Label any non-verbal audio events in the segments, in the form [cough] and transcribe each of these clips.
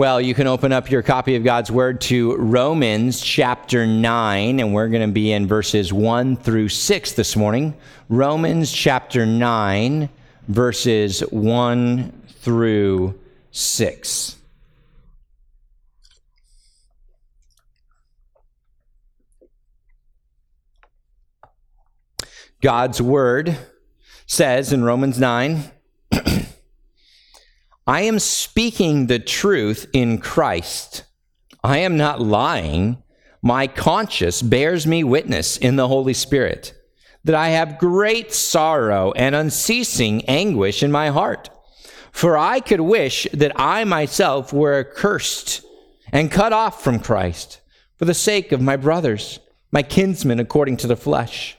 Well, you can open up your copy of God's Word to Romans chapter 9, and we're going to be in verses 1 through 6 this morning. Romans chapter 9, verses 1 through 6. God's Word says in Romans 9, I am speaking the truth in Christ. I am not lying. My conscience bears me witness in the Holy Spirit that I have great sorrow and unceasing anguish in my heart. For I could wish that I myself were accursed and cut off from Christ for the sake of my brothers, my kinsmen according to the flesh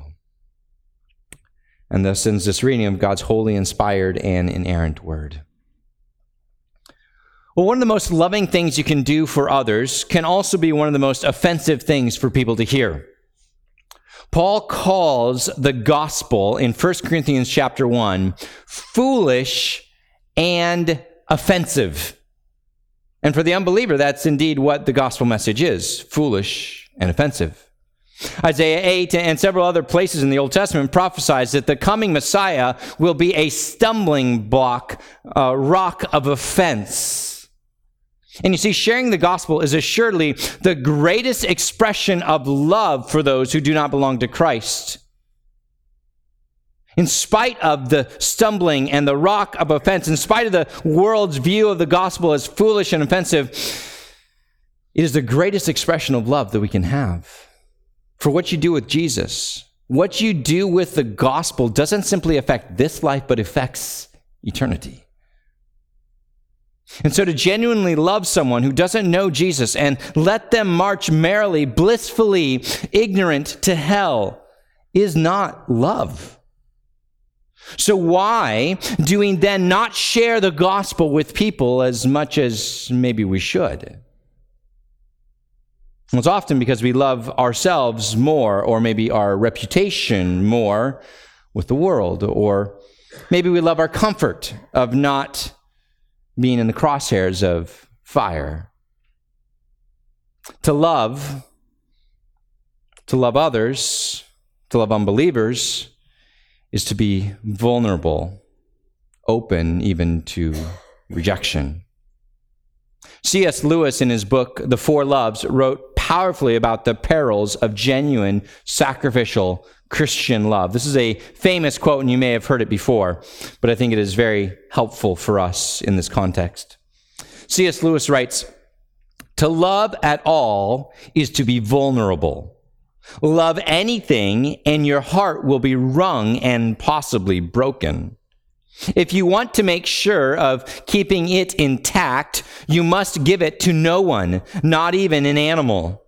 And thus ends this reading of God's holy, inspired, and inerrant word. Well, one of the most loving things you can do for others can also be one of the most offensive things for people to hear. Paul calls the gospel in 1 Corinthians chapter 1 foolish and offensive. And for the unbeliever, that's indeed what the gospel message is foolish and offensive. Isaiah 8 and several other places in the Old Testament prophesies that the coming Messiah will be a stumbling block, a rock of offense. And you see, sharing the gospel is assuredly the greatest expression of love for those who do not belong to Christ. In spite of the stumbling and the rock of offense, in spite of the world's view of the gospel as foolish and offensive, it is the greatest expression of love that we can have for what you do with Jesus. What you do with the gospel doesn't simply affect this life, but affects eternity. And so to genuinely love someone who doesn't know Jesus and let them march merrily, blissfully ignorant to hell is not love. So why do we then not share the gospel with people as much as maybe we should? It's often because we love ourselves more, or maybe our reputation more with the world, or maybe we love our comfort of not being in the crosshairs of fire. To love, to love others, to love unbelievers, is to be vulnerable, open even to rejection. C.S. Lewis, in his book, The Four Loves, wrote powerfully about the perils of genuine sacrificial Christian love. This is a famous quote, and you may have heard it before, but I think it is very helpful for us in this context. C.S. Lewis writes To love at all is to be vulnerable. Love anything, and your heart will be wrung and possibly broken. If you want to make sure of keeping it intact, you must give it to no one, not even an animal.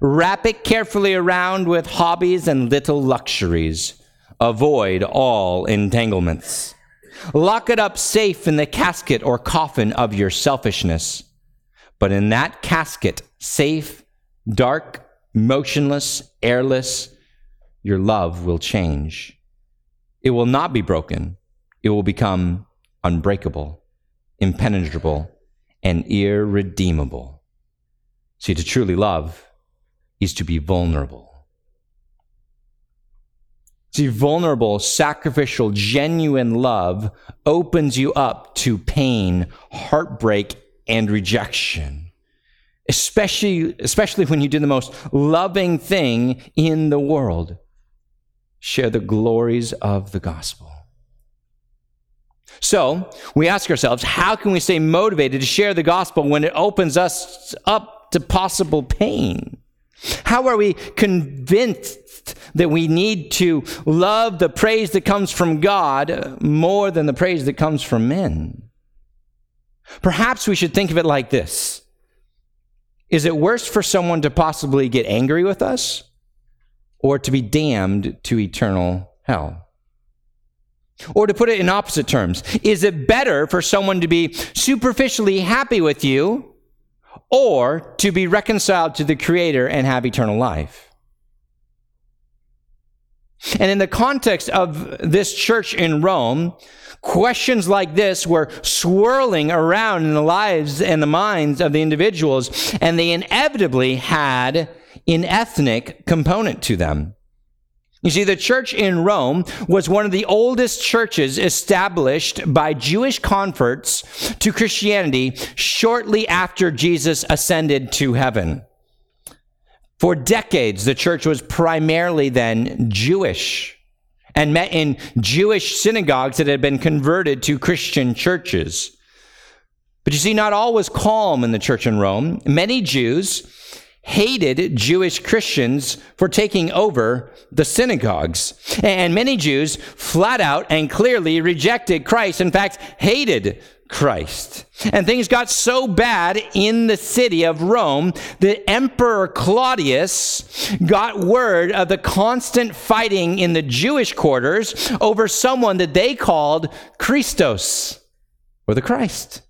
Wrap it carefully around with hobbies and little luxuries. Avoid all entanglements. Lock it up safe in the casket or coffin of your selfishness. But in that casket, safe, dark, motionless, airless, your love will change. It will not be broken it will become unbreakable, impenetrable, and irredeemable. See, to truly love is to be vulnerable. See, vulnerable, sacrificial, genuine love opens you up to pain, heartbreak, and rejection. Especially, especially when you do the most loving thing in the world share the glories of the gospel. So we ask ourselves, how can we stay motivated to share the gospel when it opens us up to possible pain? How are we convinced that we need to love the praise that comes from God more than the praise that comes from men? Perhaps we should think of it like this Is it worse for someone to possibly get angry with us or to be damned to eternal hell? Or to put it in opposite terms, is it better for someone to be superficially happy with you or to be reconciled to the Creator and have eternal life? And in the context of this church in Rome, questions like this were swirling around in the lives and the minds of the individuals, and they inevitably had an ethnic component to them. You see, the church in Rome was one of the oldest churches established by Jewish converts to Christianity shortly after Jesus ascended to heaven. For decades, the church was primarily then Jewish and met in Jewish synagogues that had been converted to Christian churches. But you see, not all was calm in the church in Rome. Many Jews hated Jewish Christians for taking over the synagogues. And many Jews flat out and clearly rejected Christ, in fact, hated Christ. And things got so bad in the city of Rome that Emperor Claudius got word of the constant fighting in the Jewish quarters over someone that they called Christos, or the Christ.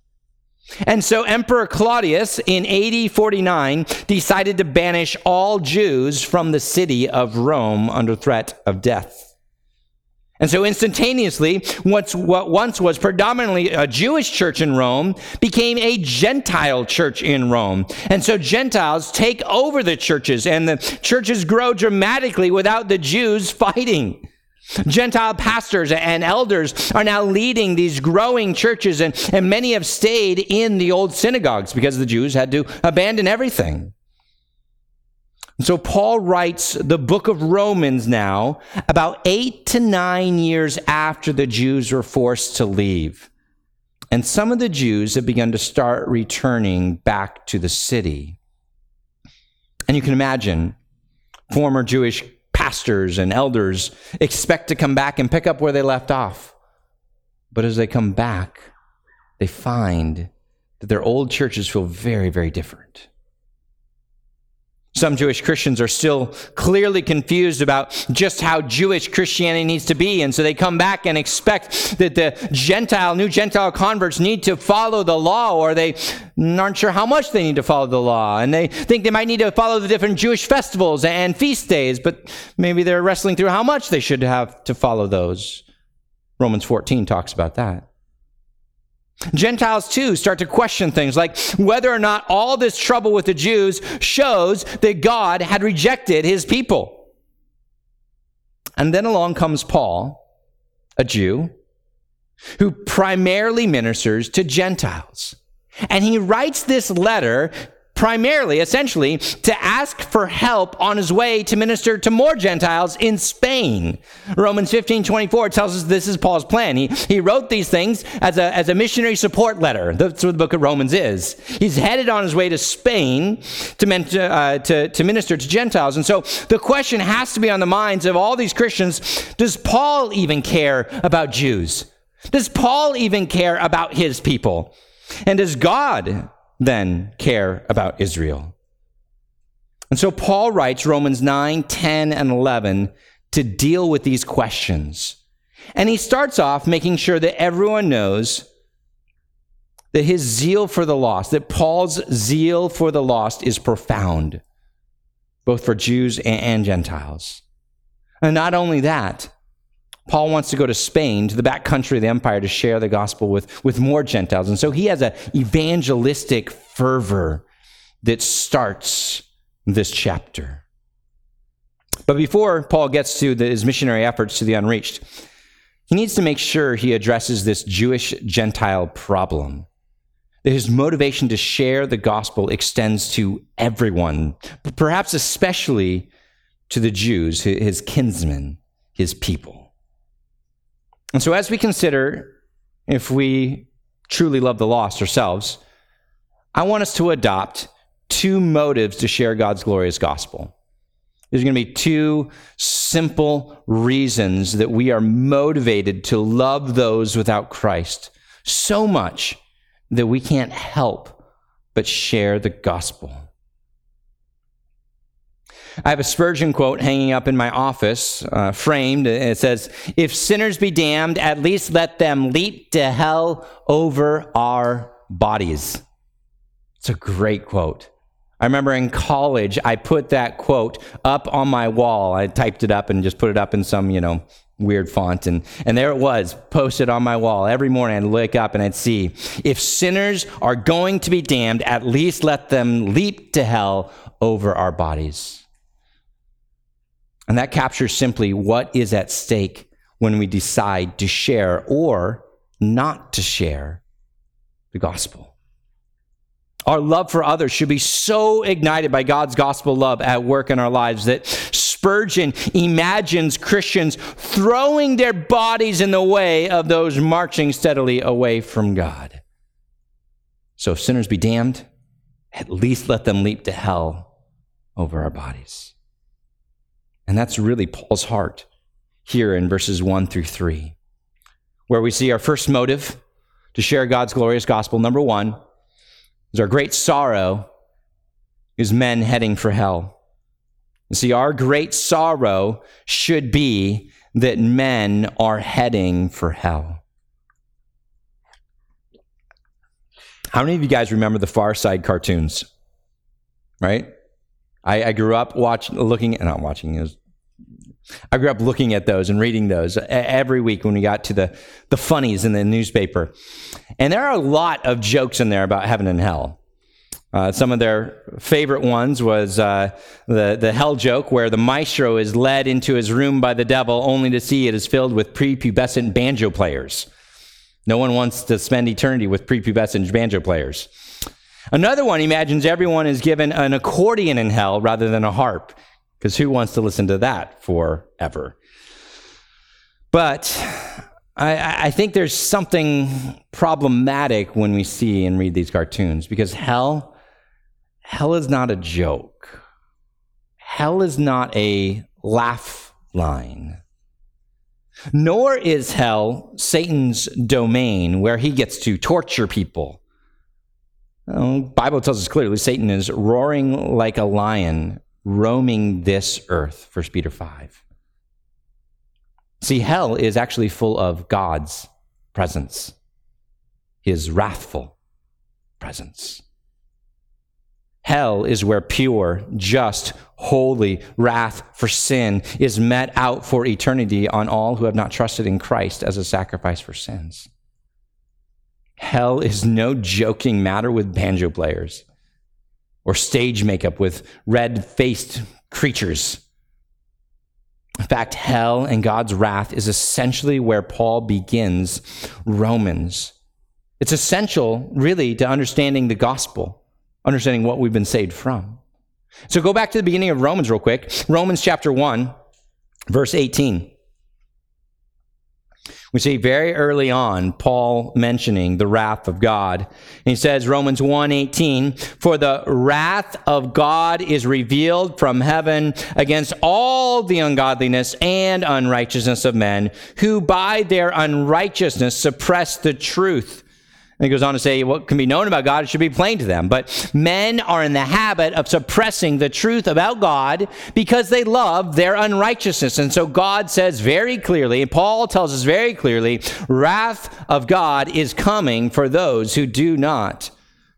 And so Emperor Claudius in AD 49 decided to banish all Jews from the city of Rome under threat of death. And so instantaneously, what once was predominantly a Jewish church in Rome became a Gentile church in Rome. And so Gentiles take over the churches and the churches grow dramatically without the Jews fighting. Gentile pastors and elders are now leading these growing churches, and, and many have stayed in the old synagogues because the Jews had to abandon everything. So Paul writes the book of Romans now about eight to nine years after the Jews were forced to leave. And some of the Jews have begun to start returning back to the city. And you can imagine former Jewish pastors and elders expect to come back and pick up where they left off. But as they come back, they find that their old churches feel very, very different. Some Jewish Christians are still clearly confused about just how Jewish Christianity needs to be. And so they come back and expect that the Gentile, new Gentile converts need to follow the law, or they aren't sure how much they need to follow the law. And they think they might need to follow the different Jewish festivals and feast days, but maybe they're wrestling through how much they should have to follow those. Romans 14 talks about that. Gentiles too start to question things like whether or not all this trouble with the Jews shows that God had rejected his people. And then along comes Paul, a Jew, who primarily ministers to Gentiles. And he writes this letter primarily, essentially, to ask for help on his way to minister to more Gentiles in Spain. Romans 15 24 tells us this is Paul's plan. He, he wrote these things as a, as a missionary support letter. That's what the book of Romans is. He's headed on his way to Spain to, men, uh, to, to minister to Gentiles. And so the question has to be on the minds of all these Christians does Paul even care about Jews? Does Paul even care about his people? And does God then care about Israel. And so Paul writes Romans 9, 10, and 11 to deal with these questions. And he starts off making sure that everyone knows that his zeal for the lost, that Paul's zeal for the lost is profound, both for Jews and Gentiles. And not only that, Paul wants to go to Spain, to the back country of the empire, to share the gospel with, with more Gentiles. And so he has an evangelistic fervor that starts this chapter. But before Paul gets to the, his missionary efforts to the unreached, he needs to make sure he addresses this Jewish Gentile problem. That his motivation to share the gospel extends to everyone, perhaps especially to the Jews, his kinsmen, his people. And so, as we consider if we truly love the lost ourselves, I want us to adopt two motives to share God's glorious gospel. There's going to be two simple reasons that we are motivated to love those without Christ so much that we can't help but share the gospel. I have a Spurgeon quote hanging up in my office, uh, framed. It says, If sinners be damned, at least let them leap to hell over our bodies. It's a great quote. I remember in college, I put that quote up on my wall. I typed it up and just put it up in some, you know, weird font. And, and there it was, posted on my wall. Every morning I'd look up and I'd see, if sinners are going to be damned, at least let them leap to hell over our bodies. And that captures simply what is at stake when we decide to share or not to share the gospel. Our love for others should be so ignited by God's gospel love at work in our lives that Spurgeon imagines Christians throwing their bodies in the way of those marching steadily away from God. So if sinners be damned, at least let them leap to hell over our bodies. And that's really Paul's heart here in verses 1 through 3, where we see our first motive to share God's glorious gospel. Number one is our great sorrow is men heading for hell. You see, our great sorrow should be that men are heading for hell. How many of you guys remember the Far Side cartoons? Right? I, I grew up watching, looking, and not watching, was, I grew up looking at those and reading those every week when we got to the, the funnies in the newspaper. And there are a lot of jokes in there about heaven and hell. Uh, some of their favorite ones was uh, the, the hell joke where the maestro is led into his room by the devil only to see it is filled with prepubescent banjo players. No one wants to spend eternity with prepubescent banjo players. Another one imagines everyone is given an accordion in hell rather than a harp, because who wants to listen to that forever? But I, I, think there's something problematic when we see and read these cartoons, because hell, hell is not a joke. Hell is not a laugh line. Nor is hell Satan's domain where he gets to torture people Bible tells us clearly Satan is roaring like a lion, roaming this earth, 1 Peter 5. See, hell is actually full of God's presence, his wrathful presence. Hell is where pure, just, holy wrath for sin is met out for eternity on all who have not trusted in Christ as a sacrifice for sins. Hell is no joking matter with banjo players or stage makeup with red faced creatures. In fact, hell and God's wrath is essentially where Paul begins Romans. It's essential, really, to understanding the gospel, understanding what we've been saved from. So go back to the beginning of Romans real quick. Romans chapter 1, verse 18. We see very early on Paul mentioning the wrath of God. he says, Romans 1:18, "For the wrath of God is revealed from heaven against all the ungodliness and unrighteousness of men, who by their unrighteousness suppress the truth." And he goes on to say, what can be known about God should be plain to them. But men are in the habit of suppressing the truth about God because they love their unrighteousness. And so God says very clearly, and Paul tells us very clearly, wrath of God is coming for those who do not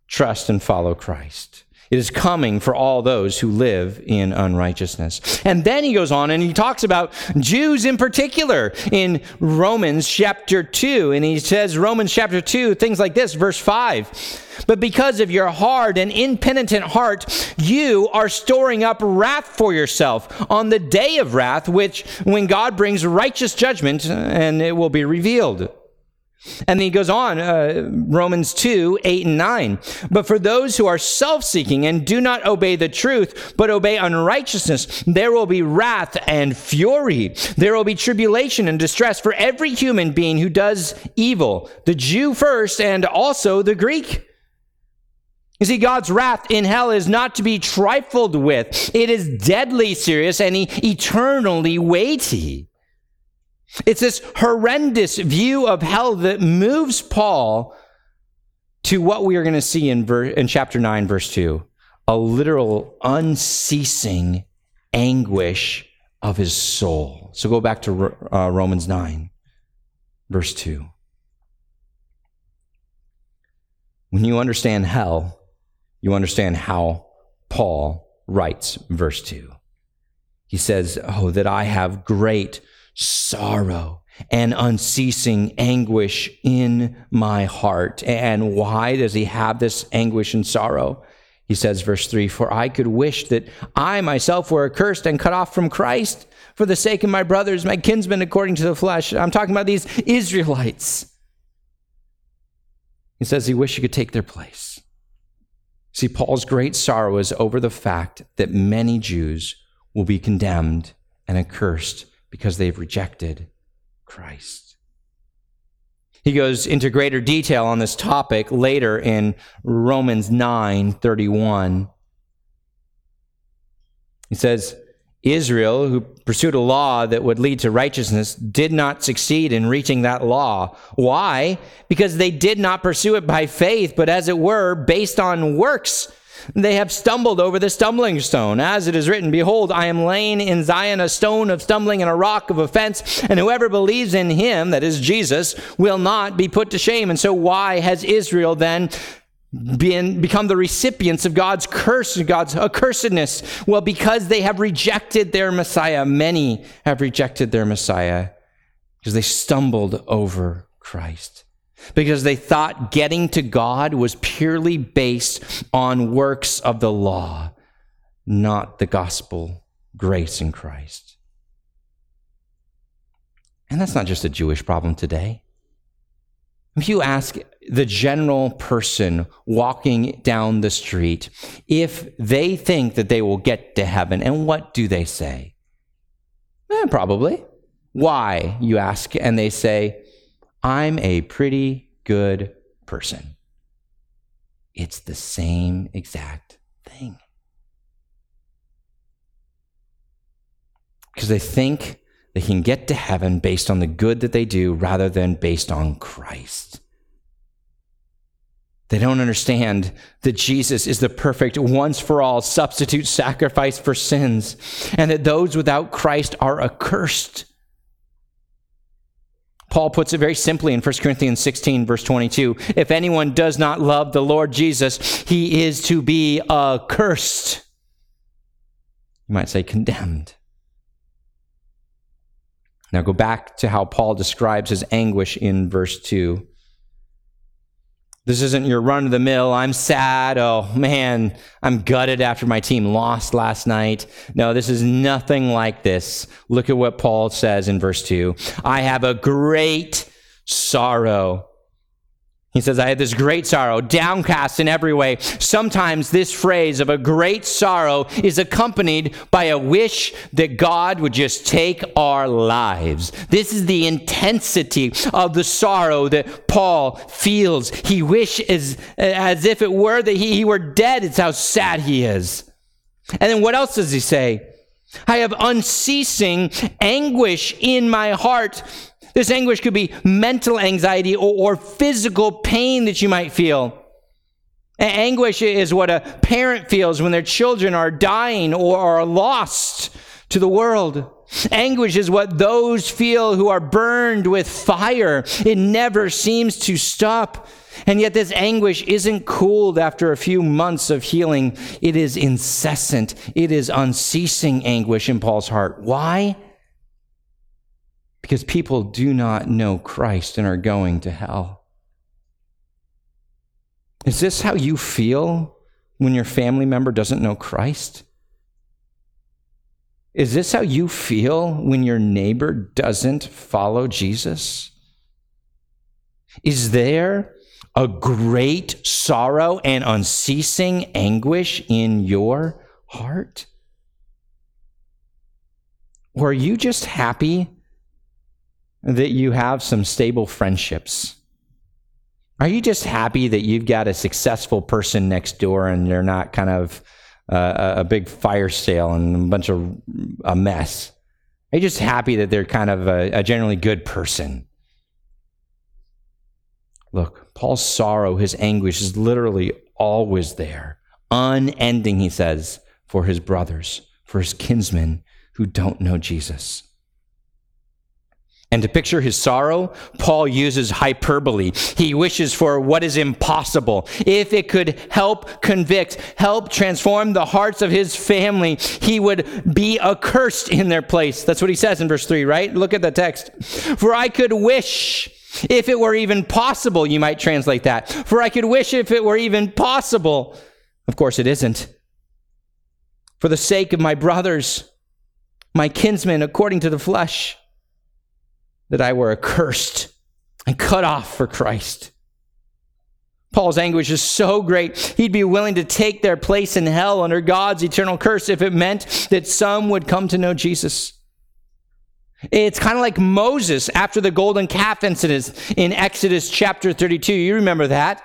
trust and follow Christ. It is coming for all those who live in unrighteousness. And then he goes on and he talks about Jews in particular in Romans chapter 2. And he says, Romans chapter 2, things like this, verse 5. But because of your hard and impenitent heart, you are storing up wrath for yourself on the day of wrath, which when God brings righteous judgment, and it will be revealed. And then he goes on, uh, Romans 2, 8 and 9. But for those who are self seeking and do not obey the truth, but obey unrighteousness, there will be wrath and fury. There will be tribulation and distress for every human being who does evil, the Jew first and also the Greek. You see, God's wrath in hell is not to be trifled with. It is deadly serious and eternally weighty. It's this horrendous view of hell that moves Paul to what we are going to see in, ver- in chapter 9, verse 2 a literal, unceasing anguish of his soul. So go back to uh, Romans 9, verse 2. When you understand hell, you understand how Paul writes verse 2. He says, Oh, that I have great sorrow and unceasing anguish in my heart. And why does he have this anguish and sorrow? He says, verse 3 For I could wish that I myself were accursed and cut off from Christ for the sake of my brothers, my kinsmen according to the flesh. I'm talking about these Israelites. He says he wished he could take their place. See, Paul's great sorrow is over the fact that many Jews will be condemned and accursed because they've rejected Christ. He goes into greater detail on this topic later in Romans 9 31. He says, Israel, who pursued a law that would lead to righteousness, did not succeed in reaching that law. Why? Because they did not pursue it by faith, but as it were, based on works. They have stumbled over the stumbling stone. As it is written, Behold, I am laying in Zion a stone of stumbling and a rock of offense, and whoever believes in him, that is Jesus, will not be put to shame. And so, why has Israel then been, become the recipients of God's curse, God's accursedness? Well, because they have rejected their Messiah. Many have rejected their Messiah because they stumbled over Christ because they thought getting to God was purely based on works of the law, not the gospel grace in Christ. And that's not just a Jewish problem today. If you ask the general person walking down the street if they think that they will get to heaven, and what do they say? Eh, probably. Why, you ask, and they say, I'm a pretty good person. It's the same exact thing. Because they think they can get to heaven based on the good that they do rather than based on Christ. They don't understand that Jesus is the perfect once for all substitute sacrifice for sins and that those without Christ are accursed. Paul puts it very simply in 1 Corinthians 16, verse 22. If anyone does not love the Lord Jesus, he is to be accursed. You might say condemned. Now go back to how Paul describes his anguish in verse 2. This isn't your run of the mill. I'm sad. Oh man, I'm gutted after my team lost last night. No, this is nothing like this. Look at what Paul says in verse 2. I have a great sorrow he says, I had this great sorrow, downcast in every way. Sometimes this phrase of a great sorrow is accompanied by a wish that God would just take our lives. This is the intensity of the sorrow that Paul feels. He wishes as if it were that he, he were dead. It's how sad he is. And then what else does he say? I have unceasing anguish in my heart this anguish could be mental anxiety or, or physical pain that you might feel. Anguish is what a parent feels when their children are dying or are lost to the world. Anguish is what those feel who are burned with fire. It never seems to stop. And yet, this anguish isn't cooled after a few months of healing. It is incessant, it is unceasing anguish in Paul's heart. Why? Because people do not know Christ and are going to hell. Is this how you feel when your family member doesn't know Christ? Is this how you feel when your neighbor doesn't follow Jesus? Is there a great sorrow and unceasing anguish in your heart? Or are you just happy that you have some stable friendships? Are you just happy that you've got a successful person next door and they're not kind of uh, a big fire sale and a bunch of a mess? Are you just happy that they're kind of a, a generally good person? Look, Paul's sorrow, his anguish is literally always there, unending, he says, for his brothers, for his kinsmen who don't know Jesus. And to picture his sorrow, Paul uses hyperbole. He wishes for what is impossible. If it could help convict, help transform the hearts of his family, he would be accursed in their place. That's what he says in verse 3, right? Look at the text. For I could wish if it were even possible, you might translate that. For I could wish if it were even possible. Of course, it isn't. For the sake of my brothers, my kinsmen according to the flesh that I were accursed and cut off for Christ. Paul's anguish is so great, he'd be willing to take their place in hell under God's eternal curse if it meant that some would come to know Jesus. It's kind of like Moses after the golden calf incident in Exodus chapter 32. You remember that?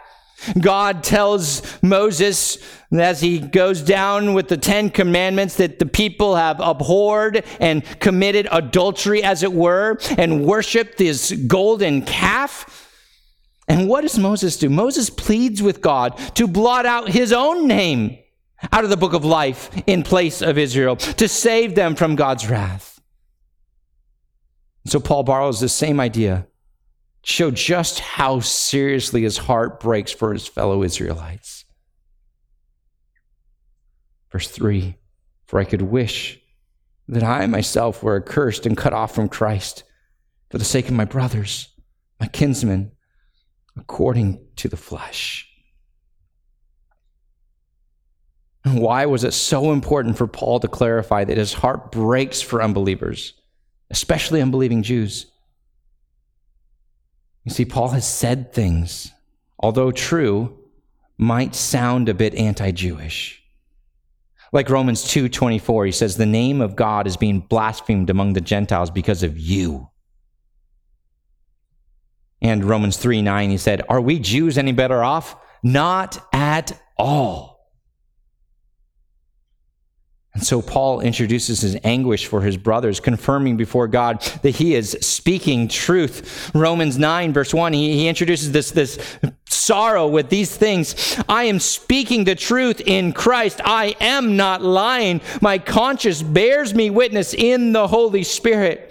God tells Moses as he goes down with the Ten Commandments that the people have abhorred and committed adultery, as it were, and worshiped this golden calf. And what does Moses do? Moses pleads with God to blot out his own name out of the book of life in place of Israel, to save them from God's wrath. So Paul borrows this same idea show just how seriously his heart breaks for his fellow Israelites. Verse 3 For I could wish that I myself were accursed and cut off from Christ for the sake of my brothers, my kinsmen, according to the flesh. And why was it so important for Paul to clarify that his heart breaks for unbelievers, especially unbelieving Jews? You see, Paul has said things, although true, might sound a bit anti-Jewish. Like Romans 2:24, he says the name of God is being blasphemed among the Gentiles because of you. And Romans 3:9 he said, "Are we Jews any better off? Not at all." And so Paul introduces his anguish for his brothers, confirming before God that he is speaking truth. Romans 9, verse 1, he, he introduces this, this sorrow with these things. I am speaking the truth in Christ. I am not lying. My conscience bears me witness in the Holy Spirit.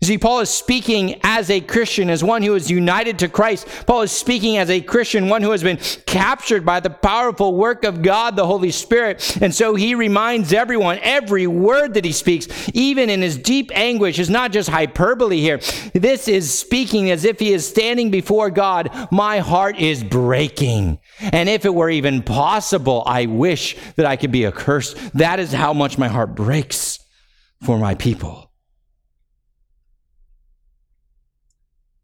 You see, Paul is speaking as a Christian, as one who is united to Christ. Paul is speaking as a Christian, one who has been captured by the powerful work of God, the Holy Spirit. And so he reminds everyone, every word that he speaks, even in his deep anguish, is not just hyperbole here. This is speaking as if he is standing before God. My heart is breaking. And if it were even possible, I wish that I could be accursed. That is how much my heart breaks for my people.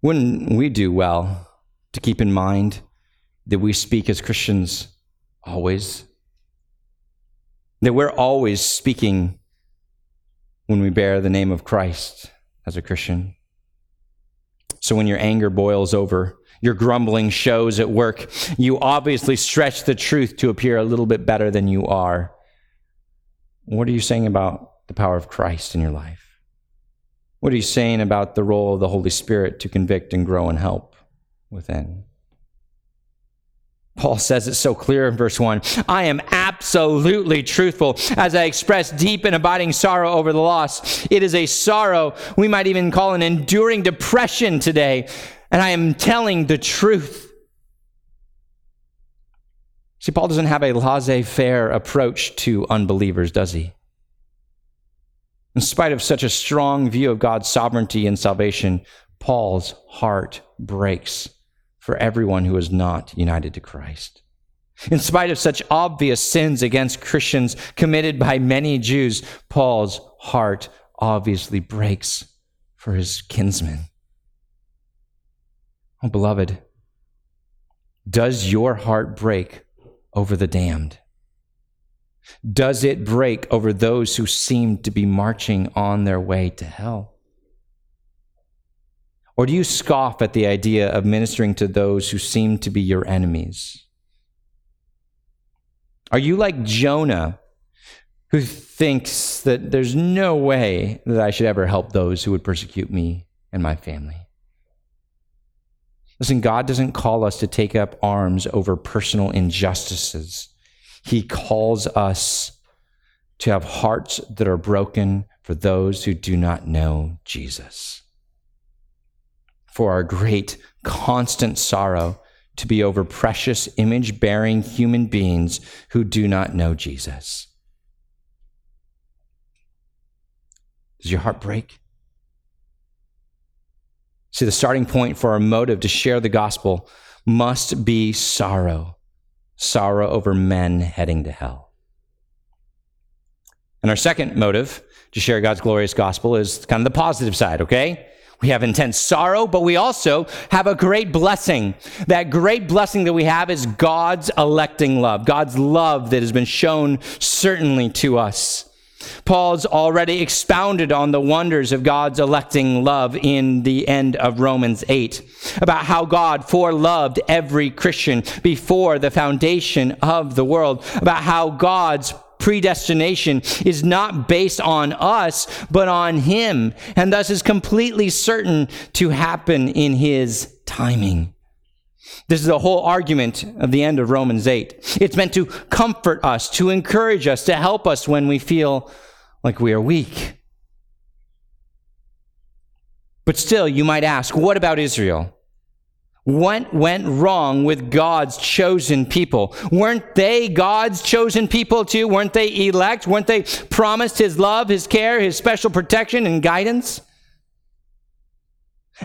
Wouldn't we do well to keep in mind that we speak as Christians always? That we're always speaking when we bear the name of Christ as a Christian. So when your anger boils over, your grumbling shows at work, you obviously stretch the truth to appear a little bit better than you are. What are you saying about the power of Christ in your life? What are you saying about the role of the Holy Spirit to convict and grow and help within? Paul says it so clear in verse 1 I am absolutely truthful as I express deep and abiding sorrow over the loss. It is a sorrow we might even call an enduring depression today, and I am telling the truth. See, Paul doesn't have a laissez faire approach to unbelievers, does he? In spite of such a strong view of God's sovereignty and salvation, Paul's heart breaks for everyone who is not united to Christ. In spite of such obvious sins against Christians committed by many Jews, Paul's heart obviously breaks for his kinsmen. Oh, beloved, does your heart break over the damned? Does it break over those who seem to be marching on their way to hell? Or do you scoff at the idea of ministering to those who seem to be your enemies? Are you like Jonah, who thinks that there's no way that I should ever help those who would persecute me and my family? Listen, God doesn't call us to take up arms over personal injustices. He calls us to have hearts that are broken for those who do not know Jesus. For our great, constant sorrow to be over precious, image bearing human beings who do not know Jesus. Does your heart break? See, the starting point for our motive to share the gospel must be sorrow sorrow over men heading to hell. And our second motive to share God's glorious gospel is kind of the positive side, okay? We have intense sorrow, but we also have a great blessing. That great blessing that we have is God's electing love, God's love that has been shown certainly to us. Paul's already expounded on the wonders of God's electing love in the end of Romans 8, about how God foreloved every Christian before the foundation of the world, about how God's predestination is not based on us, but on Him, and thus is completely certain to happen in His timing. This is the whole argument of the end of Romans 8. It's meant to comfort us, to encourage us, to help us when we feel like we are weak. But still, you might ask, what about Israel? What went wrong with God's chosen people? Weren't they God's chosen people too? Weren't they elect? Weren't they promised His love, His care, His special protection and guidance?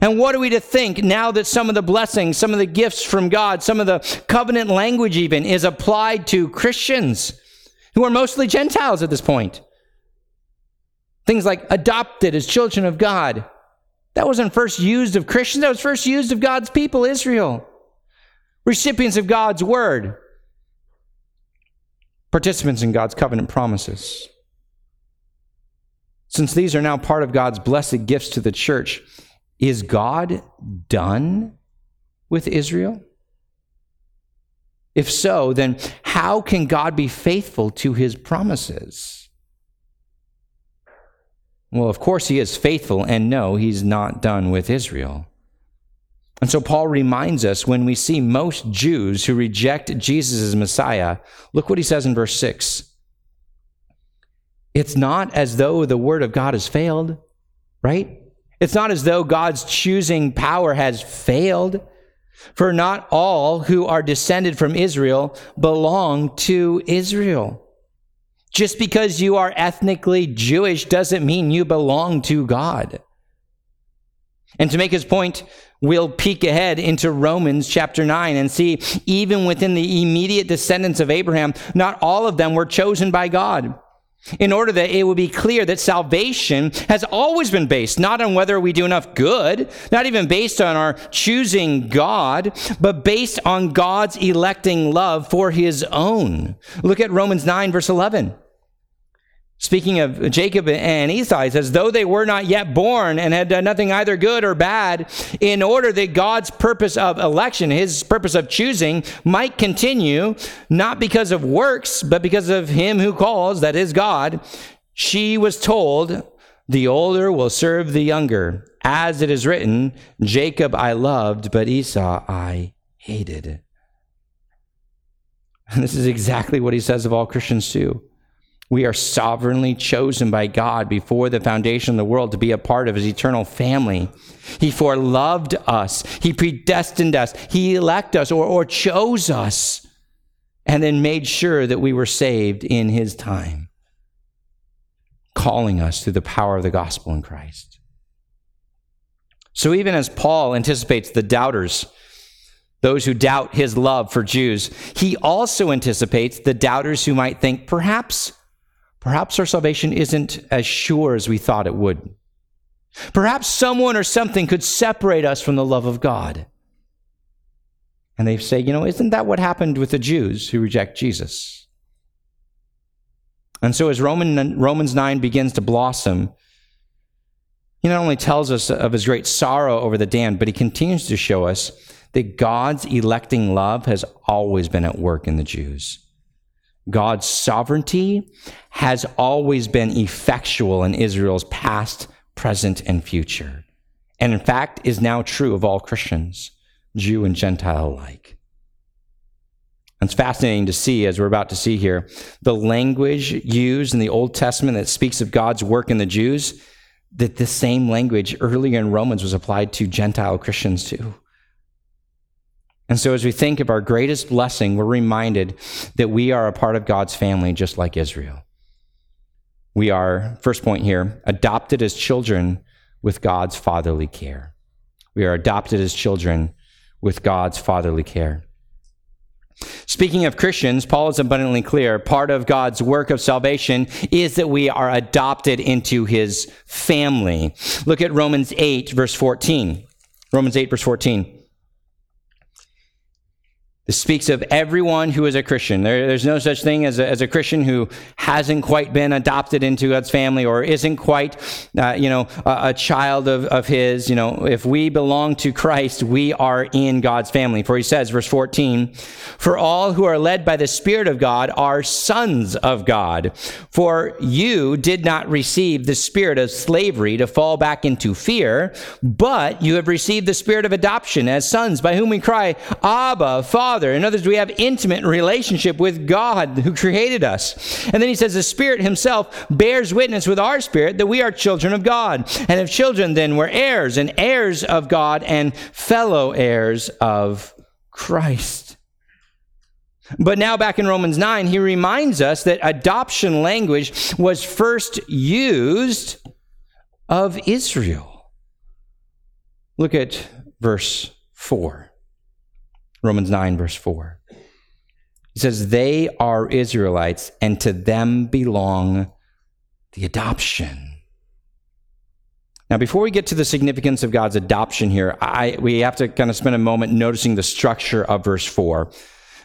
And what are we to think now that some of the blessings, some of the gifts from God, some of the covenant language even is applied to Christians who are mostly Gentiles at this point? Things like adopted as children of God. That wasn't first used of Christians, that was first used of God's people, Israel. Recipients of God's word. Participants in God's covenant promises. Since these are now part of God's blessed gifts to the church, is God done with Israel? If so, then how can God be faithful to his promises? Well, of course, he is faithful, and no, he's not done with Israel. And so Paul reminds us when we see most Jews who reject Jesus as Messiah, look what he says in verse 6. It's not as though the word of God has failed, right? It's not as though God's choosing power has failed, for not all who are descended from Israel belong to Israel. Just because you are ethnically Jewish doesn't mean you belong to God. And to make his point, we'll peek ahead into Romans chapter 9 and see even within the immediate descendants of Abraham, not all of them were chosen by God in order that it would be clear that salvation has always been based not on whether we do enough good, not even based on our choosing God, but based on God's electing love for his own. Look at Romans 9, verse 11. Speaking of Jacob and Esau, he says, though they were not yet born and had done nothing either good or bad, in order that God's purpose of election, his purpose of choosing, might continue, not because of works, but because of him who calls, that is God, she was told, the older will serve the younger. As it is written, Jacob I loved, but Esau I hated. And [laughs] this is exactly what he says of all Christians too. We are sovereignly chosen by God before the foundation of the world to be a part of his eternal family. He foreloved us. He predestined us. He elected us or, or chose us and then made sure that we were saved in his time, calling us through the power of the gospel in Christ. So even as Paul anticipates the doubters, those who doubt his love for Jews, he also anticipates the doubters who might think perhaps Perhaps our salvation isn't as sure as we thought it would. Perhaps someone or something could separate us from the love of God. And they say, you know, isn't that what happened with the Jews who reject Jesus? And so as Roman, Romans 9 begins to blossom, he not only tells us of his great sorrow over the damned, but he continues to show us that God's electing love has always been at work in the Jews. God's sovereignty has always been effectual in Israel's past, present, and future. And in fact, is now true of all Christians, Jew and Gentile alike. It's fascinating to see, as we're about to see here, the language used in the Old Testament that speaks of God's work in the Jews, that the same language earlier in Romans was applied to Gentile Christians too. And so, as we think of our greatest blessing, we're reminded that we are a part of God's family just like Israel. We are, first point here, adopted as children with God's fatherly care. We are adopted as children with God's fatherly care. Speaking of Christians, Paul is abundantly clear. Part of God's work of salvation is that we are adopted into his family. Look at Romans 8, verse 14. Romans 8, verse 14. This speaks of everyone who is a Christian. There, there's no such thing as a, as a, Christian who hasn't quite been adopted into God's family or isn't quite, uh, you know, a, a, child of, of His. You know, if we belong to Christ, we are in God's family. For He says, verse 14, For all who are led by the Spirit of God are sons of God. For you did not receive the spirit of slavery to fall back into fear, but you have received the spirit of adoption as sons, by whom we cry, Abba, Father. Father. In other words, we have intimate relationship with God who created us. And then he says the Spirit himself bears witness with our spirit that we are children of God. And if children, then we're heirs and heirs of God and fellow heirs of Christ. But now, back in Romans 9, he reminds us that adoption language was first used of Israel. Look at verse 4. Romans 9, verse 4. He says, They are Israelites, and to them belong the adoption. Now, before we get to the significance of God's adoption here, I, we have to kind of spend a moment noticing the structure of verse 4.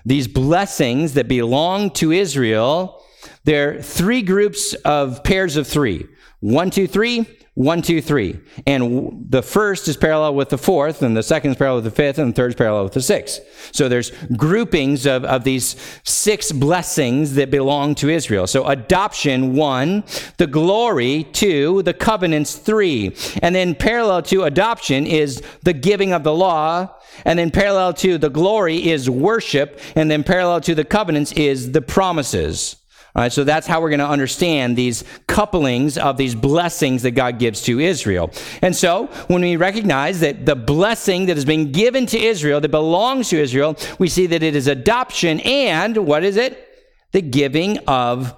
These blessings that belong to Israel, they're three groups of pairs of three. One, two, three, one, two, three. And the first is parallel with the fourth, and the second is parallel with the fifth, and the third is parallel with the sixth. So there's groupings of, of these six blessings that belong to Israel. So adoption, one, the glory, two, the covenants, three. And then parallel to adoption is the giving of the law, and then parallel to the glory is worship, and then parallel to the covenants is the promises. All right, so that's how we're going to understand these couplings of these blessings that God gives to Israel. And so when we recognize that the blessing that has been given to Israel, that belongs to Israel, we see that it is adoption and what is it? The giving of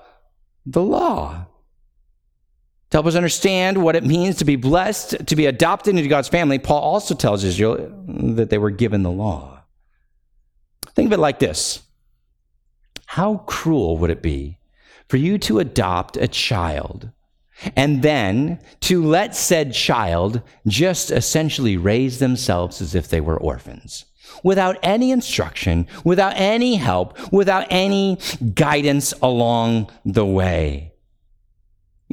the law. To help us understand what it means to be blessed, to be adopted into God's family, Paul also tells Israel that they were given the law. Think of it like this How cruel would it be for you to adopt a child and then to let said child just essentially raise themselves as if they were orphans without any instruction, without any help, without any guidance along the way.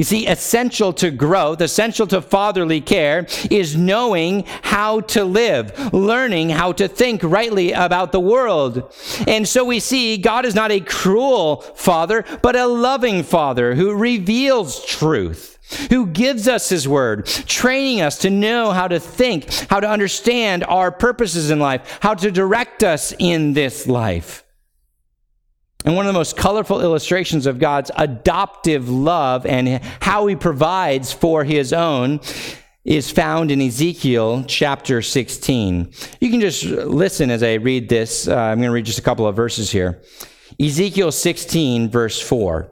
You see, essential to growth, essential to fatherly care is knowing how to live, learning how to think rightly about the world. And so we see God is not a cruel father, but a loving father who reveals truth, who gives us his word, training us to know how to think, how to understand our purposes in life, how to direct us in this life. And one of the most colorful illustrations of God's adoptive love and how he provides for his own is found in Ezekiel chapter 16. You can just listen as I read this. Uh, I'm going to read just a couple of verses here. Ezekiel 16, verse 4.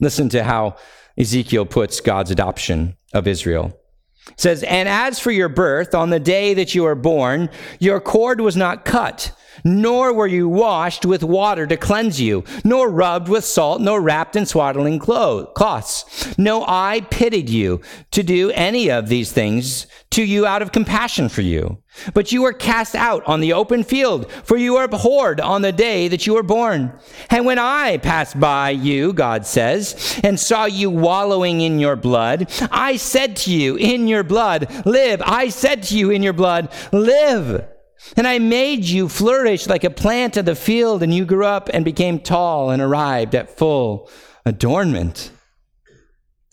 Listen to how Ezekiel puts God's adoption of Israel. It says, And as for your birth, on the day that you were born, your cord was not cut nor were you washed with water to cleanse you, nor rubbed with salt, nor wrapped in swaddling cloths. No, I pitied you to do any of these things to you out of compassion for you. But you were cast out on the open field, for you were abhorred on the day that you were born. And when I passed by you, God says, and saw you wallowing in your blood, I said to you, in your blood, live. I said to you, in your blood, live. And I made you flourish like a plant of the field, and you grew up and became tall and arrived at full adornment.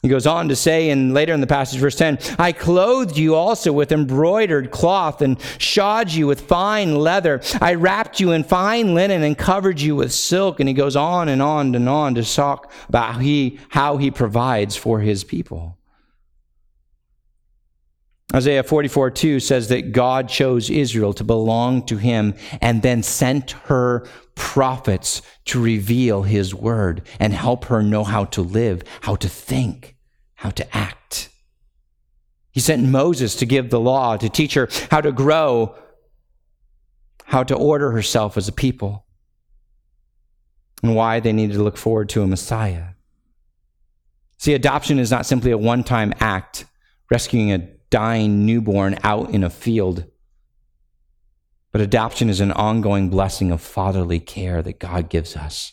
He goes on to say, and later in the passage, verse 10, I clothed you also with embroidered cloth and shod you with fine leather. I wrapped you in fine linen and covered you with silk. And he goes on and on and on to talk about he, how he provides for his people. Isaiah 44 2 says that God chose Israel to belong to him and then sent her prophets to reveal his word and help her know how to live, how to think how to act. He sent Moses to give the law, to teach her how to grow, how to order herself as a people, and why they needed to look forward to a Messiah. See, adoption is not simply a one time act, rescuing a dying newborn out in a field. But adoption is an ongoing blessing of fatherly care that God gives us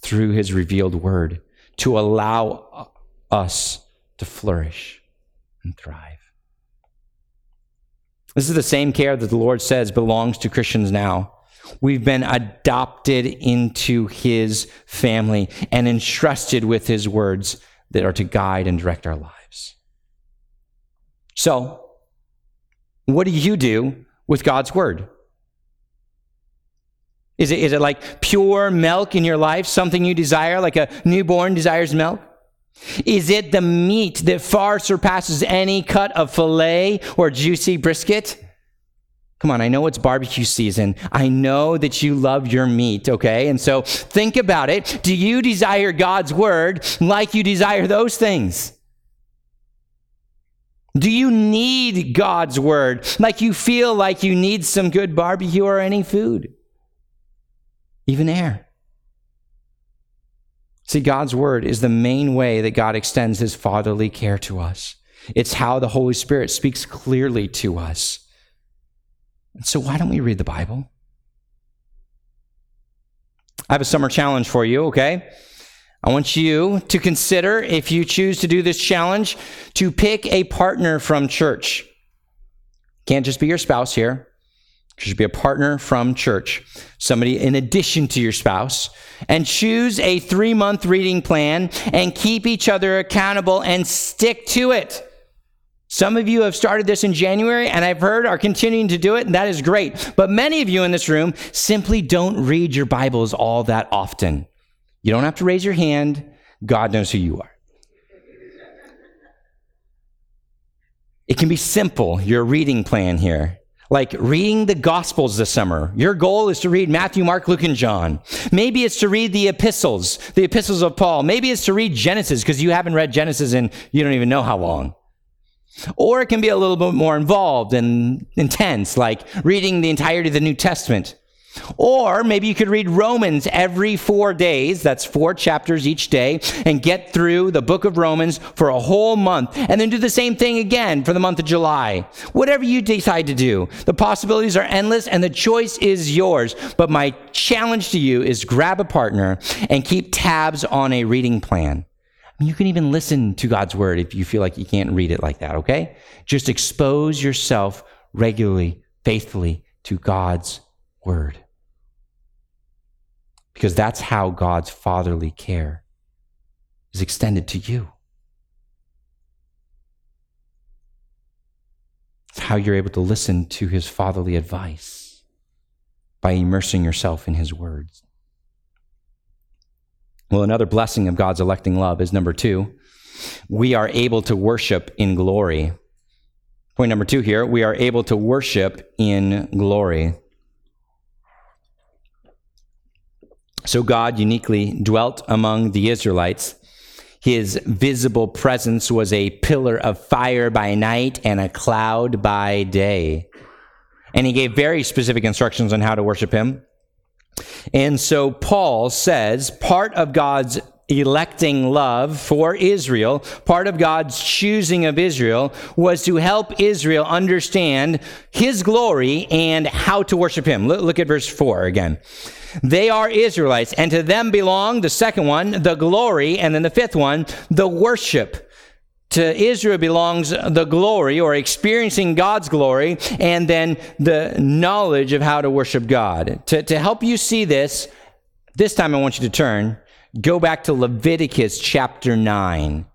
through his revealed word to allow us to flourish and thrive. This is the same care that the Lord says belongs to Christians now. We've been adopted into his family and entrusted with his words that are to guide and direct our lives. So, what do you do with God's word? Is it, is it like pure milk in your life, something you desire, like a newborn desires milk? Is it the meat that far surpasses any cut of filet or juicy brisket? Come on, I know it's barbecue season. I know that you love your meat, okay? And so think about it. Do you desire God's word like you desire those things? Do you need God's word like you feel like you need some good barbecue or any food? Even air. See, God's word is the main way that God extends his fatherly care to us. It's how the Holy Spirit speaks clearly to us. And so, why don't we read the Bible? I have a summer challenge for you, okay? I want you to consider, if you choose to do this challenge, to pick a partner from church. Can't just be your spouse here. Should be a partner from church, somebody in addition to your spouse, and choose a three month reading plan and keep each other accountable and stick to it. Some of you have started this in January and I've heard are continuing to do it, and that is great. But many of you in this room simply don't read your Bibles all that often. You don't have to raise your hand, God knows who you are. It can be simple, your reading plan here like reading the Gospels this summer. Your goal is to read Matthew, Mark, Luke, and John. Maybe it's to read the epistles, the epistles of Paul. Maybe it's to read Genesis because you haven't read Genesis in you don't even know how long. Or it can be a little bit more involved and intense, like reading the entirety of the New Testament. Or maybe you could read Romans every four days, that's four chapters each day, and get through the book of Romans for a whole month, and then do the same thing again for the month of July. Whatever you decide to do, the possibilities are endless and the choice is yours. But my challenge to you is grab a partner and keep tabs on a reading plan. You can even listen to God's word if you feel like you can't read it like that, okay? Just expose yourself regularly, faithfully to God's word because that's how God's fatherly care is extended to you. It's how you're able to listen to his fatherly advice by immersing yourself in his words. Well, another blessing of God's electing love is number two, we are able to worship in glory. Point number two here, we are able to worship in glory. So God uniquely dwelt among the Israelites. His visible presence was a pillar of fire by night and a cloud by day. And he gave very specific instructions on how to worship him. And so Paul says part of God's electing love for Israel, part of God's choosing of Israel was to help Israel understand his glory and how to worship him. Look, at verse 4 again. They are Israelites, and to them belong the second one, the glory, and then the fifth one, the worship. To Israel belongs the glory or experiencing God's glory, and then the knowledge of how to worship God. To, to help you see this, this time I want you to turn, go back to Leviticus chapter 9.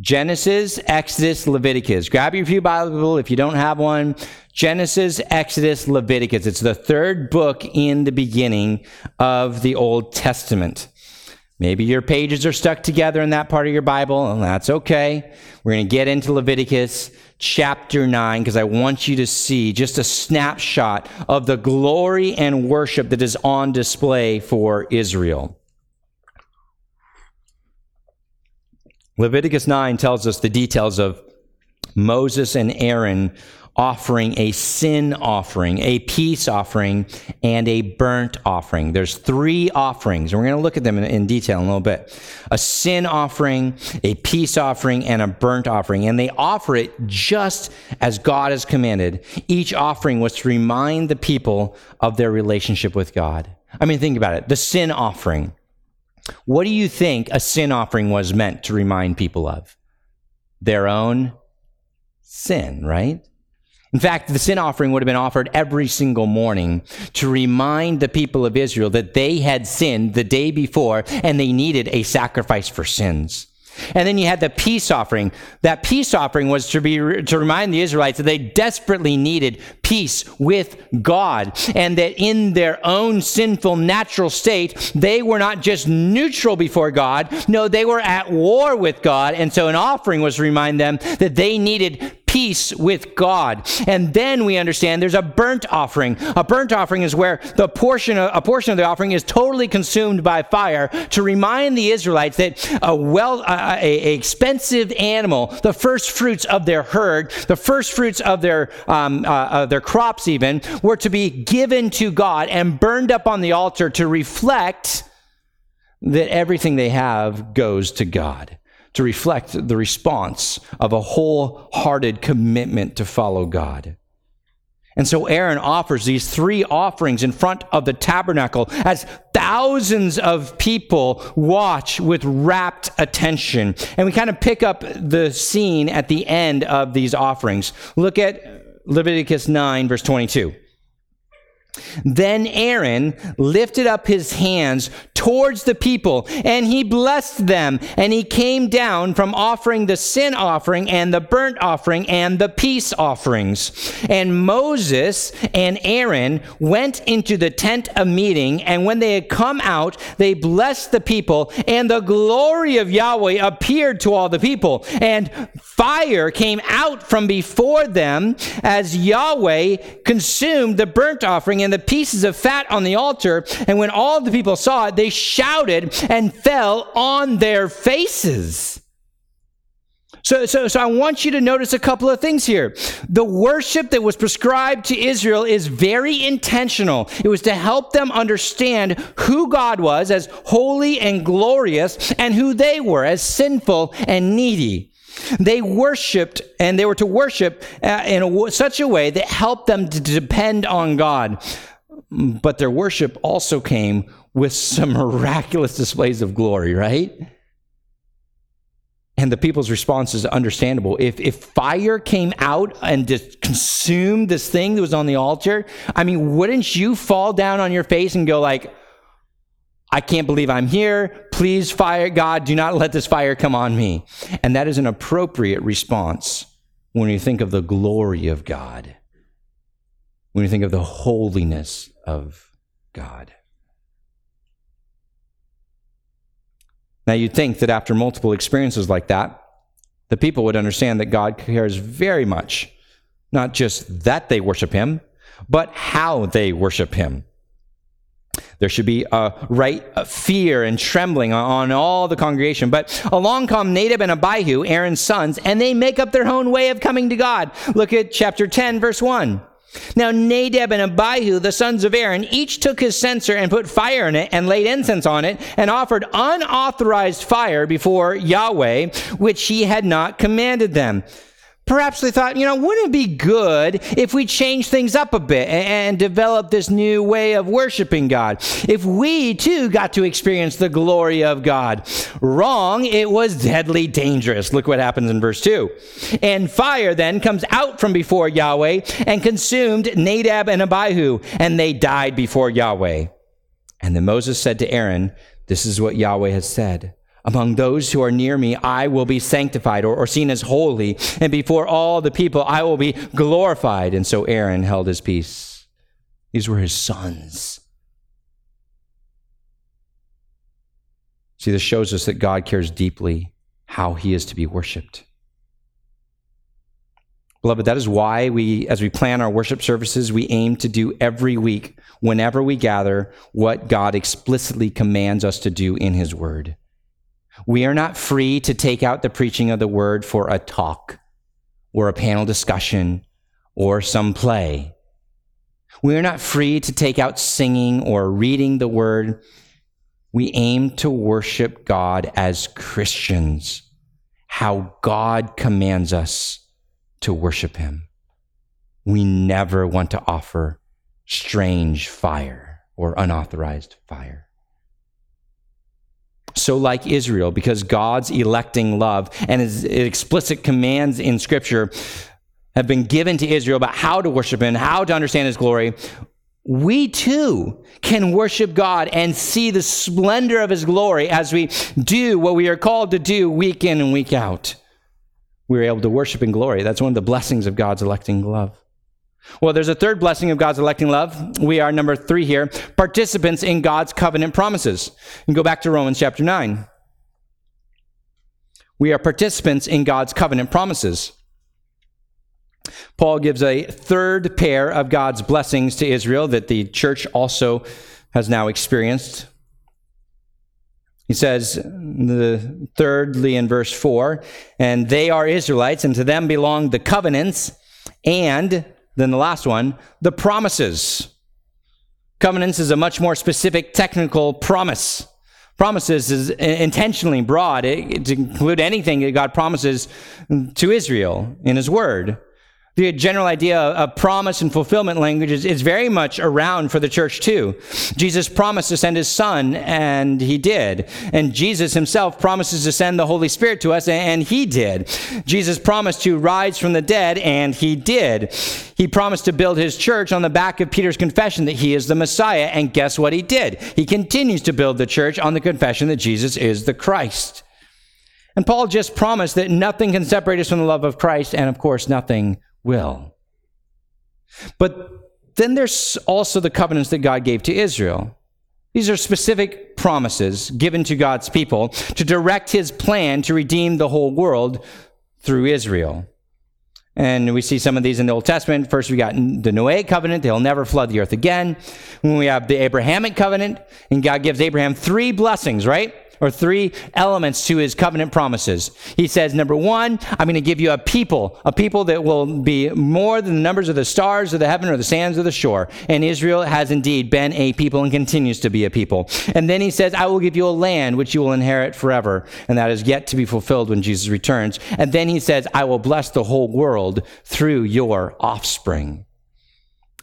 Genesis, Exodus, Leviticus. Grab your few Bible if you don't have one. Genesis, Exodus, Leviticus. It's the third book in the beginning of the Old Testament. Maybe your pages are stuck together in that part of your Bible, and that's okay. We're going to get into Leviticus chapter 9 because I want you to see just a snapshot of the glory and worship that is on display for Israel. Leviticus 9 tells us the details of Moses and Aaron offering a sin offering, a peace offering, and a burnt offering. There's three offerings, and we're going to look at them in, in, detail in a little bit. A sin offering, a peace offering, and a burnt offering. And they offer it just as God has commanded. Each offering was to remind the people of their relationship with God. I mean, think about it. The sin offering. What do you think a sin offering was meant to remind people of? Their own sin, right? In fact, the sin offering would have been offered every single morning to remind the people of Israel that they had sinned the day before and they needed a sacrifice for sins. And then you had the peace offering. That peace offering was to be to remind the Israelites that they desperately needed peace with God and that in their own sinful natural state they were not just neutral before God, no they were at war with God. And so an offering was to remind them that they needed peace with God. And then we understand there's a burnt offering. A burnt offering is where the portion of, a portion of the offering is totally consumed by fire to remind the Israelites that a well a, a expensive animal, the first fruits of their herd, the first fruits of their um, uh, uh, their crops even were to be given to God and burned up on the altar to reflect that everything they have goes to God to reflect the response of a wholehearted commitment to follow God. And so Aaron offers these three offerings in front of the tabernacle as thousands of people watch with rapt attention. And we kind of pick up the scene at the end of these offerings. Look at Leviticus 9, verse 22. Then Aaron lifted up his hands towards the people and he blessed them and he came down from offering the sin offering and the burnt offering and the peace offerings. And Moses and Aaron went into the tent of meeting and when they had come out, they blessed the people and the glory of Yahweh appeared to all the people and fire came out from before them as Yahweh consumed the burnt offering and the pieces of fat on the altar. And when all the people saw it, they shouted and fell on their faces. So, so, so I want you to notice a couple of things here. The worship that was prescribed to Israel is very intentional. It was to help them understand who God was as holy and glorious and who they were as sinful and needy. They worshiped, and they were to worship uh, in a, such a way that helped them to depend on God. But their worship also came with some [laughs] miraculous displays of glory, right? And the people's response is understandable. If, if fire came out and just consumed this thing that was on the altar, I mean, wouldn't you fall down on your face and go like, I can't believe I'm here. Please, fire, God, do not let this fire come on me. And that is an appropriate response when you think of the glory of God, when you think of the holiness of God. Now, you'd think that after multiple experiences like that, the people would understand that God cares very much, not just that they worship Him, but how they worship Him. There should be a right fear and trembling on all the congregation. But along come Nadab and Abihu, Aaron's sons, and they make up their own way of coming to God. Look at chapter 10, verse 1. Now Nadab and Abihu, the sons of Aaron, each took his censer and put fire in it and laid incense on it and offered unauthorized fire before Yahweh, which he had not commanded them. Perhaps they thought, you know, wouldn't it be good if we change things up a bit and, develop this new way of worshiping God? If we too got to experience the glory of God. Wrong, it was deadly dangerous. Look what happens in verse 2. And fire then comes out from before Yahweh and consumed Nadab and Abihu, and they died before Yahweh. And then Moses said to Aaron, This is what Yahweh has said. Among those who are near me, I will be sanctified or, or, seen as holy, and before all the people, I will be glorified. And so Aaron held his peace. These were his sons. See, this shows us that God cares deeply how he is to be worshiped. Beloved, that is why we, as we plan our worship services, we aim to do every week, whenever we gather, what God explicitly commands us to do in his word. We are not free to take out the preaching of the word for a talk or a panel discussion or some play. We are not free to take out singing or reading the word. We aim to worship God as Christians, how God commands us to worship Him. We never want to offer strange fire or unauthorized fire so like Israel, because God's electing love and his explicit commands in Scripture have been given to Israel about how to worship Him, how to understand His glory, we too can worship God and see the splendor of His glory as we do what we are called to do week in and week out. We're able to worship in glory. That's one of the blessings of God's electing love. Well, there's a third blessing of God's electing love. We are number three here participants in God's covenant promises. And go back to Romans chapter 9. We are participants in God's covenant promises. Paul gives a third pair of God's blessings to Israel that the church also has now experienced. He says, the thirdly in verse 4, and they are Israelites, and to them belong the covenants and than the last one, the promises. Covenants is a much more specific technical promise. Promises is intentionally broad. It, to include anything that God promises to Israel in His Word the general idea of promise and fulfillment language is, is, very much around for the church too. Jesus promised to send his son, and he did. And Jesus himself promises to send the Holy Spirit to us, and he did. Jesus promised to rise from the dead, and he did. He promised to build his church on the back of Peter's confession that he is the Messiah, and guess what he did? He continues to build the church on the confession that Jesus is the Christ. And Paul just promised that nothing can separate us from the love of Christ, and of course, nothing will. But then there's also the covenants that God gave to Israel. These are specific promises given to God's people to direct his plan to redeem the whole world through Israel. And we see some of these in the Old Testament. First, we got the Noahic covenant. They'll never flood the earth again. When we have the Abrahamic covenant, and God gives Abraham three blessings, right? Or three elements to his covenant promises. He says, number one, I'm going to give you a people, a people that will be more than the numbers of the stars of the heaven or the sands of the shore. And Israel has indeed been a people and continues to be a people. And then he says, I will give you a land which you will inherit forever. And that is yet to be fulfilled when Jesus returns. And then he says, I will bless the whole world through your offspring.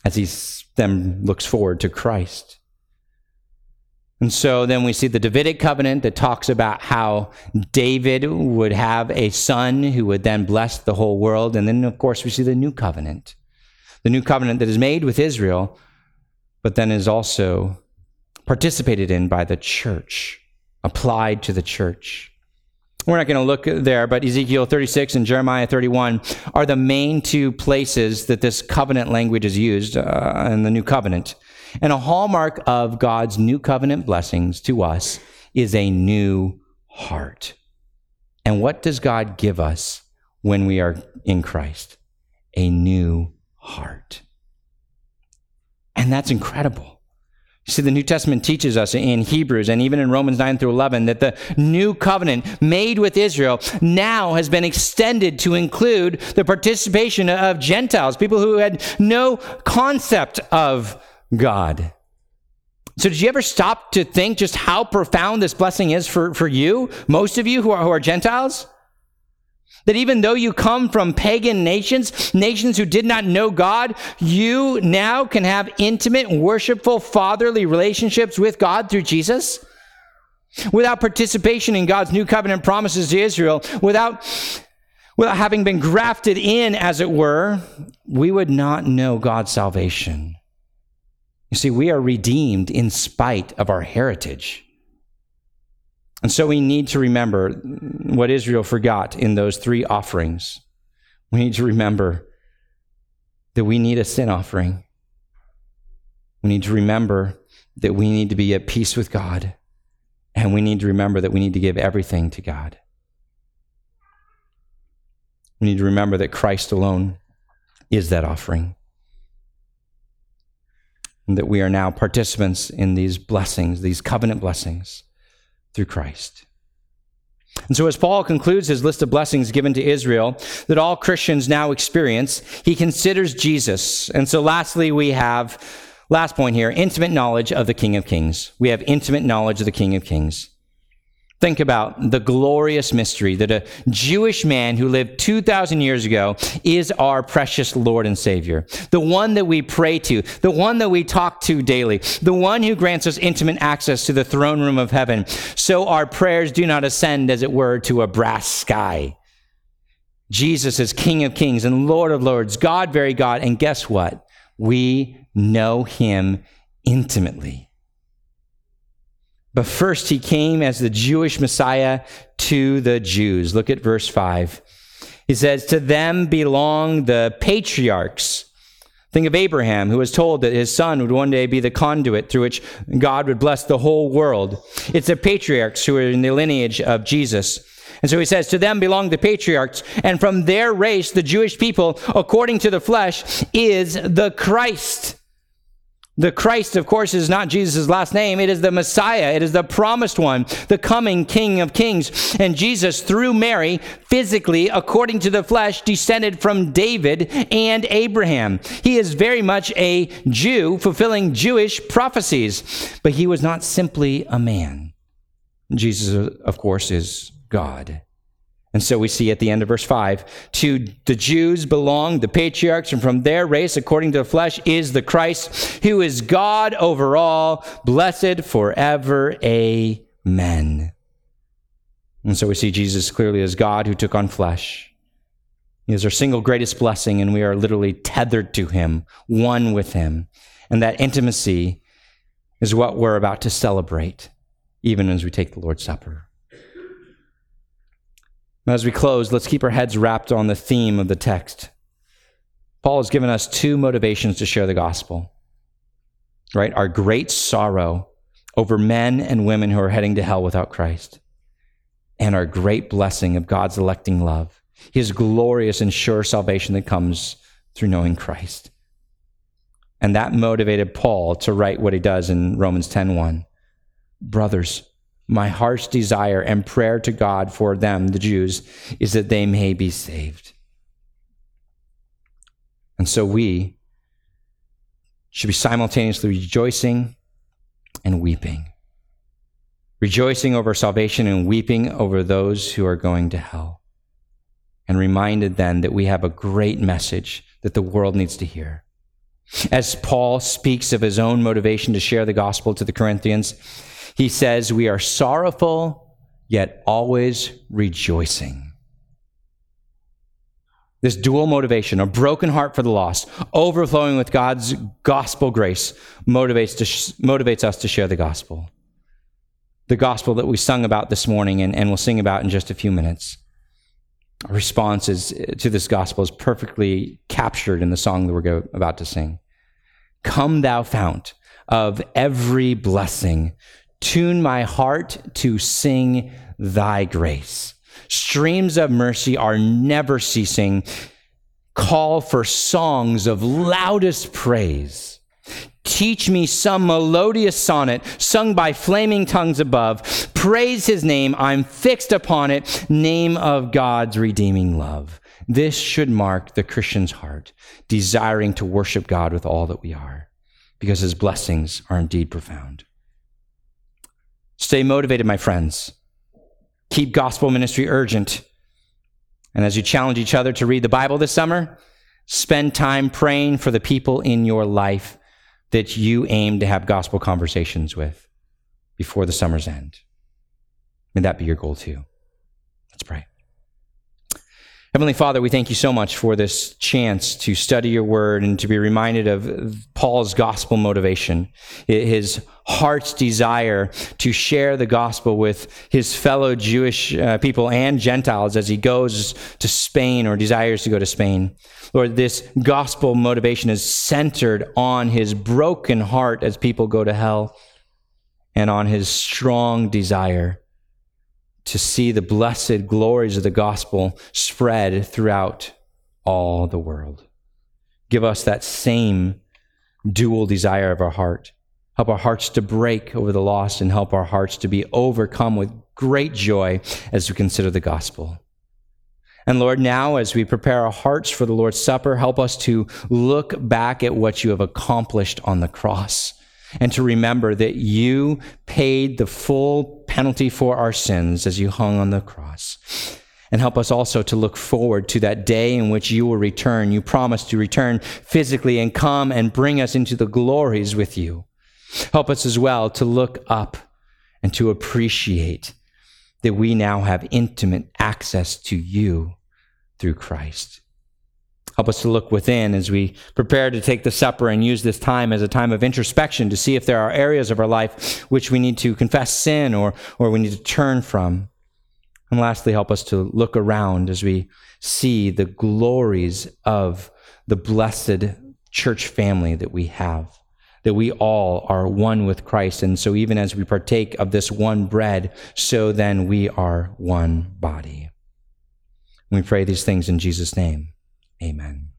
As he then looks forward to Christ. And so then we see the Davidic covenant that talks about how David would have a son who would then bless the whole world. And then, of course, we see the new covenant, the new covenant that is made with Israel, but then is also participated in by the church, applied to the church. We're not going to look there, but Ezekiel 36 and Jeremiah 31 are the main two places that this covenant language is used uh, in the new covenant. And a hallmark of God's new covenant blessings to us is a new heart. And what does God give us when we are in Christ? A new heart. And that's incredible. See, the New Testament teaches us in Hebrews and even in Romans 9 through 11 that the new covenant made with Israel now has been extended to include the participation of Gentiles, people who had no concept of God. So, did you ever stop to think just how profound this blessing is for, for you, most of you who are, who are Gentiles? That even though you come from pagan nations, nations who did not know God, you now can have intimate, worshipful, fatherly relationships with God through Jesus? Without participation in God's new covenant promises to Israel, without, without having been grafted in, as it were, we would not know God's salvation. You see, we are redeemed in spite of our heritage. And so we need to remember what Israel forgot in those three offerings. We need to remember that we need a sin offering. We need to remember that we need to be at peace with God. And we need to remember that we need to give everything to God. We need to remember that Christ alone is that offering. And that we are now participants in these blessings, these covenant blessings through Christ. And so, as Paul concludes his list of blessings given to Israel that all Christians now experience, he considers Jesus. And so, lastly, we have, last point here, intimate knowledge of the King of Kings. We have intimate knowledge of the King of Kings. Think about the glorious mystery that a Jewish man who lived 2,000 years ago is our precious Lord and Savior. The one that we pray to, the one that we talk to daily, the one who grants us intimate access to the throne room of heaven, so our prayers do not ascend, as it were, to a brass sky. Jesus is King of kings and Lord of lords, God, very God. And guess what? We know him intimately. But first, he came as the Jewish Messiah to the Jews. Look at verse 5. He says, To them belong the patriarchs. Think of Abraham, who was told that his son would one day be the conduit through which God would bless the whole world. It's the patriarchs who are in the lineage of Jesus. And so he says, To them belong the patriarchs, and from their race, the Jewish people, according to the flesh, is the Christ. The Christ, of course, is not Jesus' last name. It is the Messiah. It is the promised one, the coming King of Kings. And Jesus, through Mary, physically, according to the flesh, descended from David and Abraham. He is very much a Jew, fulfilling Jewish prophecies. But he was not simply a man. Jesus, of course, is God. And so we see at the end of verse 5 to the Jews belong the patriarchs, and from their race, according to the flesh, is the Christ, who is God over all, blessed forever. Amen. And so we see Jesus clearly as God who took on flesh. He is our single greatest blessing, and we are literally tethered to Him, one with Him. And that intimacy is what we're about to celebrate, even as we take the Lord's Supper. As we close, let's keep our heads wrapped on the theme of the text. Paul has given us two motivations to share the gospel, right? Our great sorrow over men and women who are heading to hell without Christ, and our great blessing of God's electing love, his glorious and sure salvation that comes through knowing Christ. And that motivated Paul to write what he does in Romans 10:1. Brothers, my heart's desire and prayer to God for them, the Jews, is that they may be saved. And so we should be simultaneously rejoicing and weeping. Rejoicing over salvation and weeping over those who are going to hell. And reminded then that we have a great message that the world needs to hear. As Paul speaks of his own motivation to share the gospel to the Corinthians, he says, We are sorrowful, yet always rejoicing. This dual motivation, a broken heart for the lost, overflowing with God's gospel grace, motivates, to, motivates us to share the gospel. The gospel that we sung about this morning and, and we'll sing about in just a few minutes. Our response is, uh, to this gospel is perfectly captured in the song that we're go, about to sing. Come, thou fount of every blessing, Tune my heart to sing thy grace. Streams of mercy are never ceasing. Call for songs of loudest praise. Teach me some melodious sonnet sung by flaming tongues above. Praise his name. I'm fixed upon it. Name of God's redeeming love. This should mark the Christian's heart, desiring to worship God with all that we are, because his blessings are indeed profound. Stay motivated, my friends. Keep gospel ministry urgent. And as you challenge each other to read the Bible this summer, spend time praying for the people in your life that you aim to have gospel conversations with before the summer's end. May that be your goal too. Let's pray. Heavenly Father, we thank you so much for this chance to study your word and to be reminded of Paul's gospel motivation, his heart's desire to share the gospel with his fellow Jewish uh, people and Gentiles as he goes to Spain or desires to go to Spain. Lord, this gospel motivation is centered on his broken heart as people go to hell and on his strong desire to see the blessed glories of the gospel spread throughout all the world. Give us that same dual desire of our heart. Help our hearts to break over the lost and help our hearts to be overcome with great joy as we consider the gospel. And Lord, now as we prepare our hearts for the Lord's Supper, help us to look back at what you have accomplished on the cross and to remember that you paid the full penalty for our sins as you hung on the cross. And help us also to look forward to that day in which you will return. You promised to return physically and come and bring us into the glories with you. Help us as well to look up and to appreciate that we now have intimate access to you through Christ. Help us to look within as we prepare to take the supper and use this time as a time of introspection to see if there are areas of our life which we need to confess sin or, or we need to turn from. And lastly, help us to look around as we see the glories of the blessed church family that we have, that we all are one with Christ. And so even as we partake of this one bread, so then we are one body. We pray these things in Jesus' name. Amen.